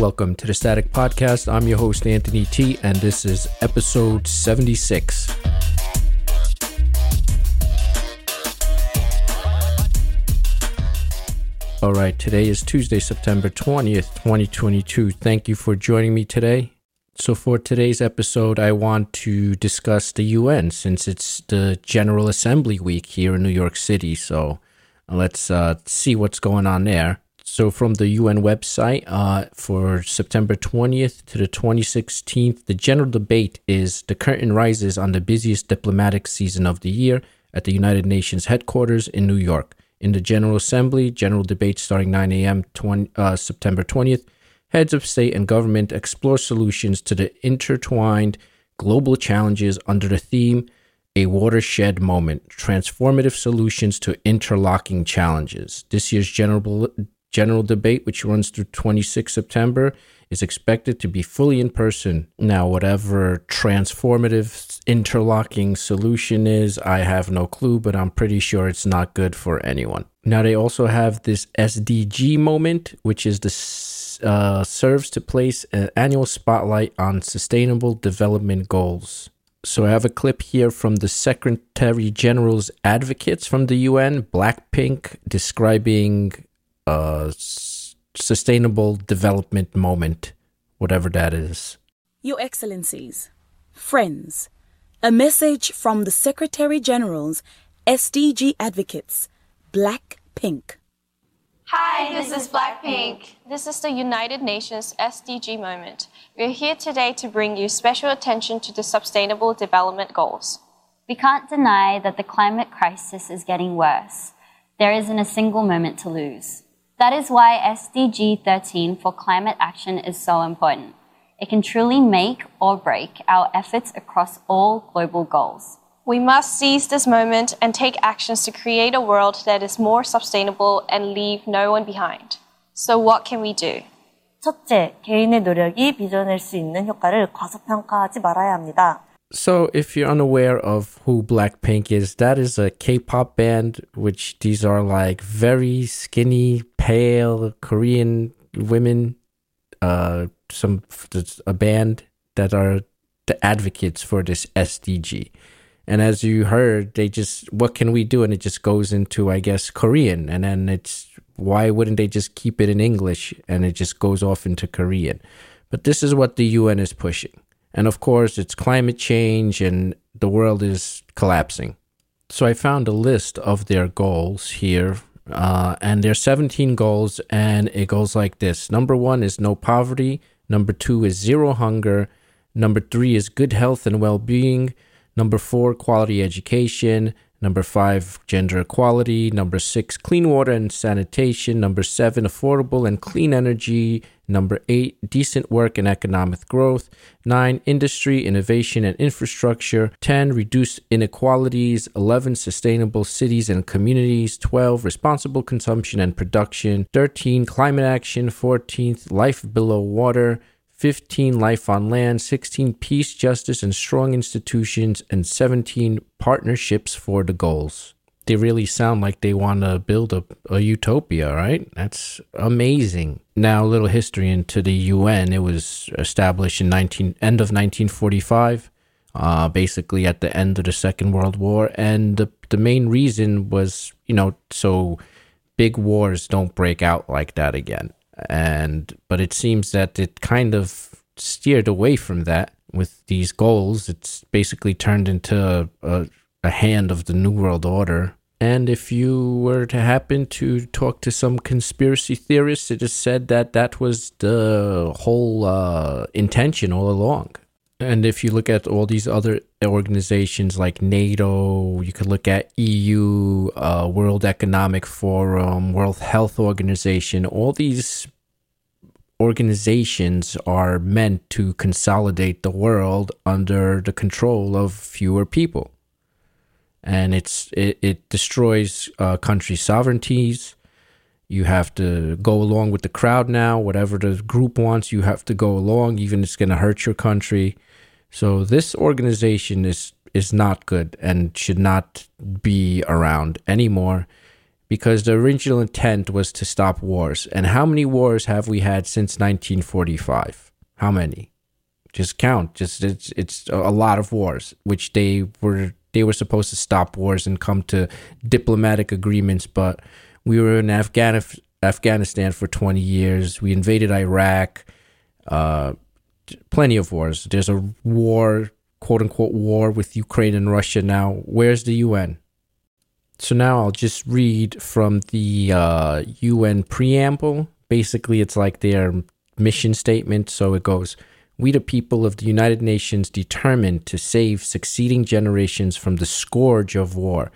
Welcome to the Static Podcast. I'm your host, Anthony T, and this is episode 76. All right, today is Tuesday, September 20th, 2022. Thank you for joining me today. So, for today's episode, I want to discuss the UN since it's the General Assembly week here in New York City. So, let's uh, see what's going on there. So, from the UN website, uh, for September 20th to the 2016th, the general debate is the curtain rises on the busiest diplomatic season of the year at the United Nations headquarters in New York. In the General Assembly, general debate starting 9 a.m. 20, uh, September 20th, heads of state and government explore solutions to the intertwined global challenges under the theme A Watershed Moment Transformative Solutions to Interlocking Challenges. This year's general, general debate, which runs through 26 September, is expected to be fully in person. Now, whatever transformative interlocking solution is, I have no clue, but I'm pretty sure it's not good for anyone. Now, they also have this SDG moment, which is the uh, serves to place an annual spotlight on sustainable development goals. So I have a clip here from the Secretary General's advocates from the UN, Blackpink, describing a sustainable development moment, whatever that is. Your Excellencies, friends, a message from the Secretary General's SDG advocates, Blackpink. Hi, this is Blackpink. This is the United Nations SDG moment. We're here today to bring you special attention to the Sustainable Development Goals. We can't deny that the climate crisis is getting worse. There isn't a single moment to lose. That is why SDG 13 for climate action is so important. It can truly make or break our efforts across all global goals. We must seize this moment and take actions to create a world that is more sustainable and leave no one behind. So what can we do? 첫째, 개인의 노력이 빚어낼 수 있는 효과를 과소평가하지 말아야 합니다. So, if you're unaware of who Blackpink is, that is a K-pop band, which these are like very skinny, pale Korean women. Uh, some a band that are the advocates for this SDG. And as you heard, they just what can we do? And it just goes into, I guess, Korean, and then it's why wouldn't they just keep it in English? And it just goes off into Korean. But this is what the UN is pushing. And of course, it's climate change and the world is collapsing. So I found a list of their goals here. Uh, and there's 17 goals, and it goes like this Number one is no poverty. Number two is zero hunger. Number three is good health and well being. Number four, quality education. Number five, gender equality. Number six, clean water and sanitation. Number seven, affordable and clean energy. Number eight, decent work and economic growth. Nine, industry, innovation, and infrastructure. 10, reduced inequalities. 11, sustainable cities and communities. 12, responsible consumption and production. 13, climate action. 14th, life below water. 15 life on land, 16 peace, justice, and strong institutions, and 17 partnerships for the goals. They really sound like they want to build a, a utopia, right? That's amazing. Now, a little history into the UN. It was established in 19, end of 1945, uh, basically at the end of the Second World War. And the, the main reason was, you know, so big wars don't break out like that again and but it seems that it kind of steered away from that with these goals. It's basically turned into a, a hand of the New World Order. And if you were to happen to talk to some conspiracy theorists, it is said that that was the whole uh, intention all along. And if you look at all these other organizations like NATO, you could look at EU, uh, World Economic Forum, World Health Organization, all these organizations are meant to consolidate the world under the control of fewer people. And it's it, it destroys uh, country sovereignties. You have to go along with the crowd now. Whatever the group wants, you have to go along, even it's going to hurt your country. So this organization is is not good and should not be around anymore because the original intent was to stop wars. And how many wars have we had since 1945? How many? Just count. Just it's it's a lot of wars, which they were they were supposed to stop wars and come to diplomatic agreements, but we were in Afghanistan Afghanistan for 20 years. We invaded Iraq. Uh, plenty of wars. There's a war, quote unquote, war with Ukraine and Russia now. Where's the UN? So now I'll just read from the uh, UN preamble. Basically, it's like their mission statement. So it goes We, the people of the United Nations, determined to save succeeding generations from the scourge of war,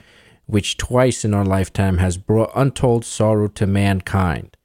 which twice in our lifetime has brought untold sorrow to mankind,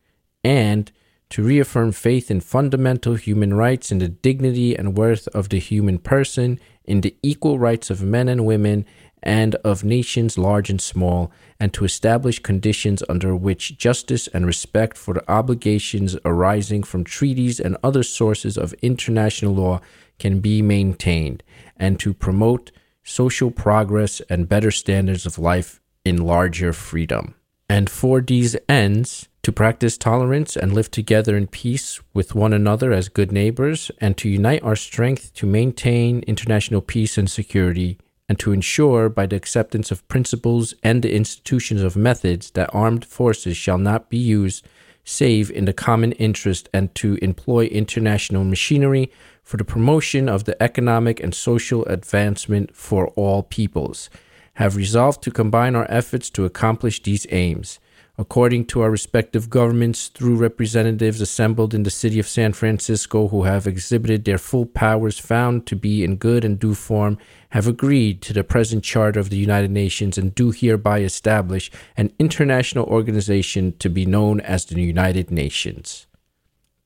and to reaffirm faith in fundamental human rights in the dignity and worth of the human person, in the equal rights of men and women, and of nations large and small, and to establish conditions under which justice and respect for the obligations arising from treaties and other sources of international law can be maintained, and to promote social progress and better standards of life in larger freedom. And for these ends, to practice tolerance and live together in peace with one another as good neighbors, and to unite our strength to maintain international peace and security, and to ensure by the acceptance of principles and the institutions of methods that armed forces shall not be used save in the common interest and to employ international machinery for the promotion of the economic and social advancement for all peoples, have resolved to combine our efforts to accomplish these aims according to our respective governments through representatives assembled in the city of San Francisco who have exhibited their full powers found to be in good and due form, have agreed to the present charter of the United Nations and do hereby establish an international organization to be known as the United Nations.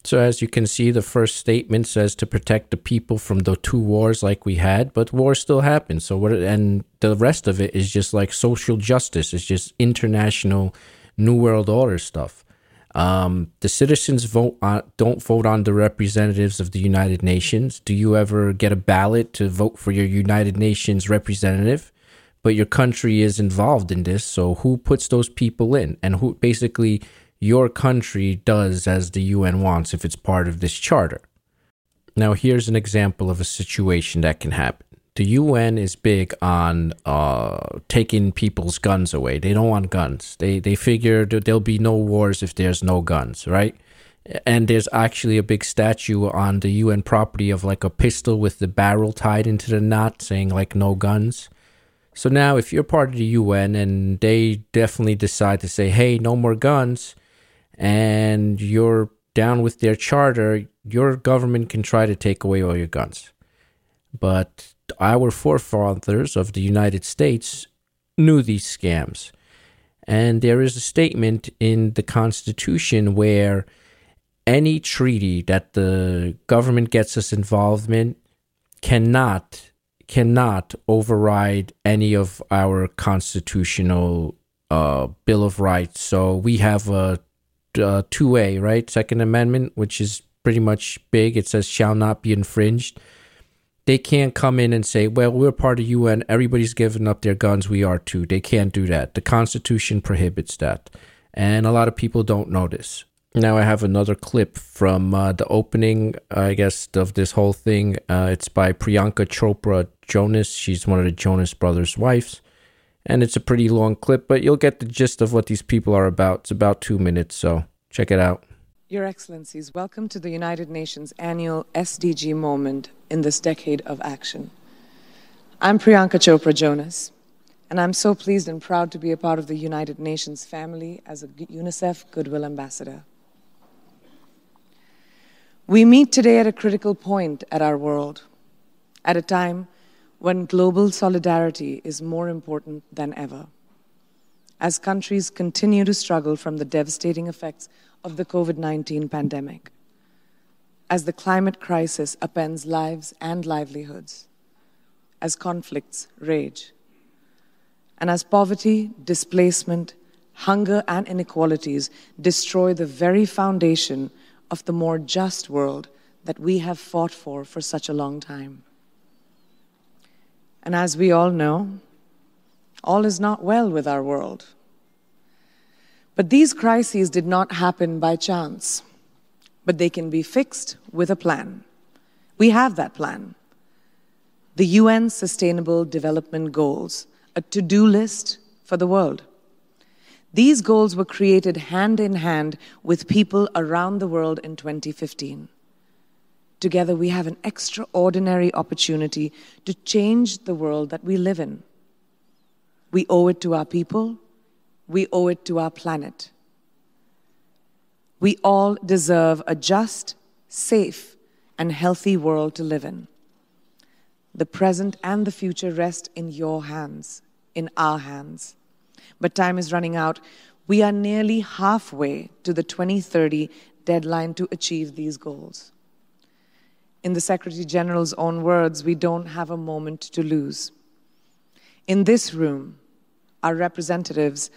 So, as you can see, the first statement says to protect the people from the two wars like we had, but war still happens. So, what, and the rest of it is just like social justice, it's just international New World Order stuff. Um, the citizens vote on, don't vote on the representatives of the United Nations. Do you ever get a ballot to vote for your United Nations representative? But your country is involved in this, so who puts those people in? And who basically your country does as the UN wants if it's part of this charter. Now, here's an example of a situation that can happen the UN is big on uh, taking people's guns away. They don't want guns. They they figure there'll be no wars if there's no guns, right? And there's actually a big statue on the UN property of like a pistol with the barrel tied into the knot, saying like no guns. So now, if you're part of the UN and they definitely decide to say, "Hey, no more guns," and you're down with their charter, your government can try to take away all your guns. But our forefathers of the United States knew these scams. And there is a statement in the Constitution where any treaty that the government gets us involved in cannot cannot override any of our constitutional uh, Bill of Rights. So we have a two A right Second Amendment, which is pretty much big. It says shall not be infringed they can't come in and say, well, we're part of UN. Everybody's giving up their guns. We are too. They can't do that. The Constitution prohibits that. And a lot of people don't know this. Now I have another clip from uh, the opening, I guess, of this whole thing. Uh, it's by Priyanka Chopra Jonas. She's one of the Jonas brothers' wives. And it's a pretty long clip, but you'll get the gist of what these people are about. It's about two minutes, so check it out. Your Excellencies, welcome to the United Nations annual SDG moment in this decade of action. I'm Priyanka Chopra Jonas, and I'm so pleased and proud to be a part of the United Nations family as a UNICEF Goodwill Ambassador. We meet today at a critical point at our world, at a time when global solidarity is more important than ever. As countries continue to struggle from the devastating effects of the COVID 19 pandemic, as the climate crisis upends lives and livelihoods, as conflicts rage, and as poverty, displacement, hunger, and inequalities destroy the very foundation of the more just world that we have fought for for such a long time. And as we all know, all is not well with our world. But these crises did not happen by chance, but they can be fixed with a plan. We have that plan. The UN Sustainable Development Goals, a to do list for the world. These goals were created hand in hand with people around the world in 2015. Together, we have an extraordinary opportunity to change the world that we live in. We owe it to our people, we owe it to our planet. We all deserve a just, safe, and healthy world to live in. The present and the future rest in your hands, in our hands. But time is running out. We are nearly halfway to the 2030 deadline to achieve these goals. In the Secretary General's own words, we don't have a moment to lose. In this room our representatives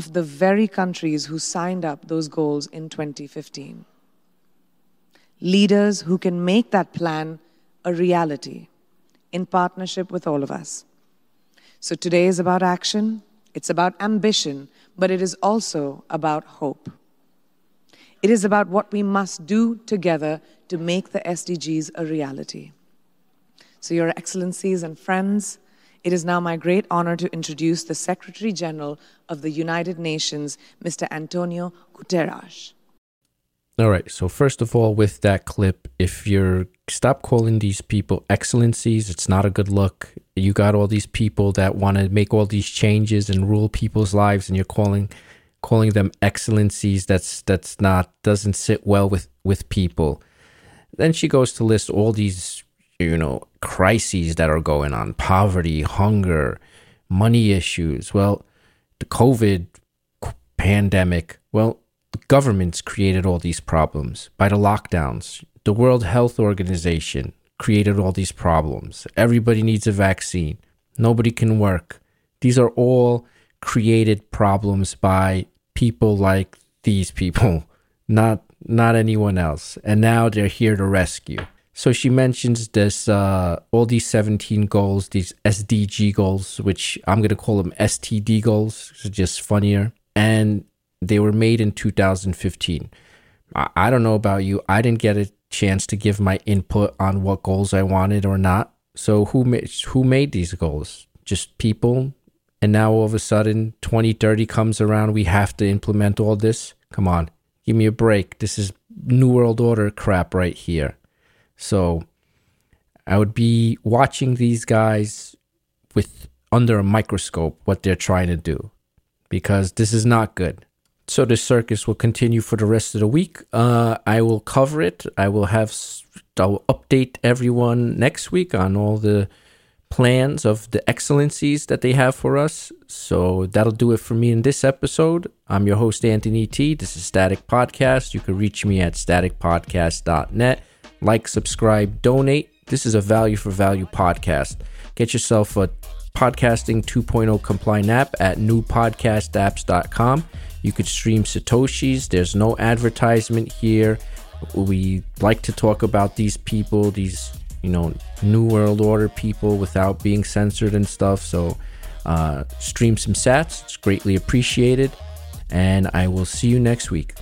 of the very countries who signed up those goals in 2015. Leaders who can make that plan a reality in partnership with all of us. So today is about action, it's about ambition, but it is also about hope. It is about what we must do together to make the SDGs a reality. So, Your Excellencies and friends, it is now my great honor to introduce the Secretary General of the United Nations, Mr. Antonio Guterres. All right. So first of all, with that clip, if you're stop calling these people excellencies, it's not a good look. You got all these people that want to make all these changes and rule people's lives, and you're calling calling them excellencies. That's that's not doesn't sit well with with people. Then she goes to list all these you know crises that are going on: poverty, hunger, money issues. Well, the COVID pandemic. Well, governments created all these problems by the lockdowns. The World Health Organization created all these problems. Everybody needs a vaccine. Nobody can work. These are all created problems by people like these people, not not anyone else. And now they're here to rescue. So she mentions this uh, all these 17 goals, these SDG goals, which I'm going to call them STD goals, just funnier. And they were made in 2015. I, I don't know about you. I didn't get a chance to give my input on what goals I wanted or not. So who made who made these goals? Just people. And now all of a sudden 2030 comes around, we have to implement all this. Come on. Give me a break. This is new world order crap right here. So I would be watching these guys with under a microscope what they're trying to do because this is not good. So the circus will continue for the rest of the week. Uh, I will cover it. I will have. I will update everyone next week on all the plans of the excellencies that they have for us. So that'll do it for me in this episode. I'm your host Anthony T. This is Static Podcast. You can reach me at staticpodcast.net. Like, subscribe, donate. This is a value for value podcast. Get yourself a podcasting 2.0 compliant app at newpodcastapps.com. You could stream Satoshis. There's no advertisement here. We like to talk about these people, these, you know, New World Order people without being censored and stuff. So uh, stream some sats. It's greatly appreciated. And I will see you next week.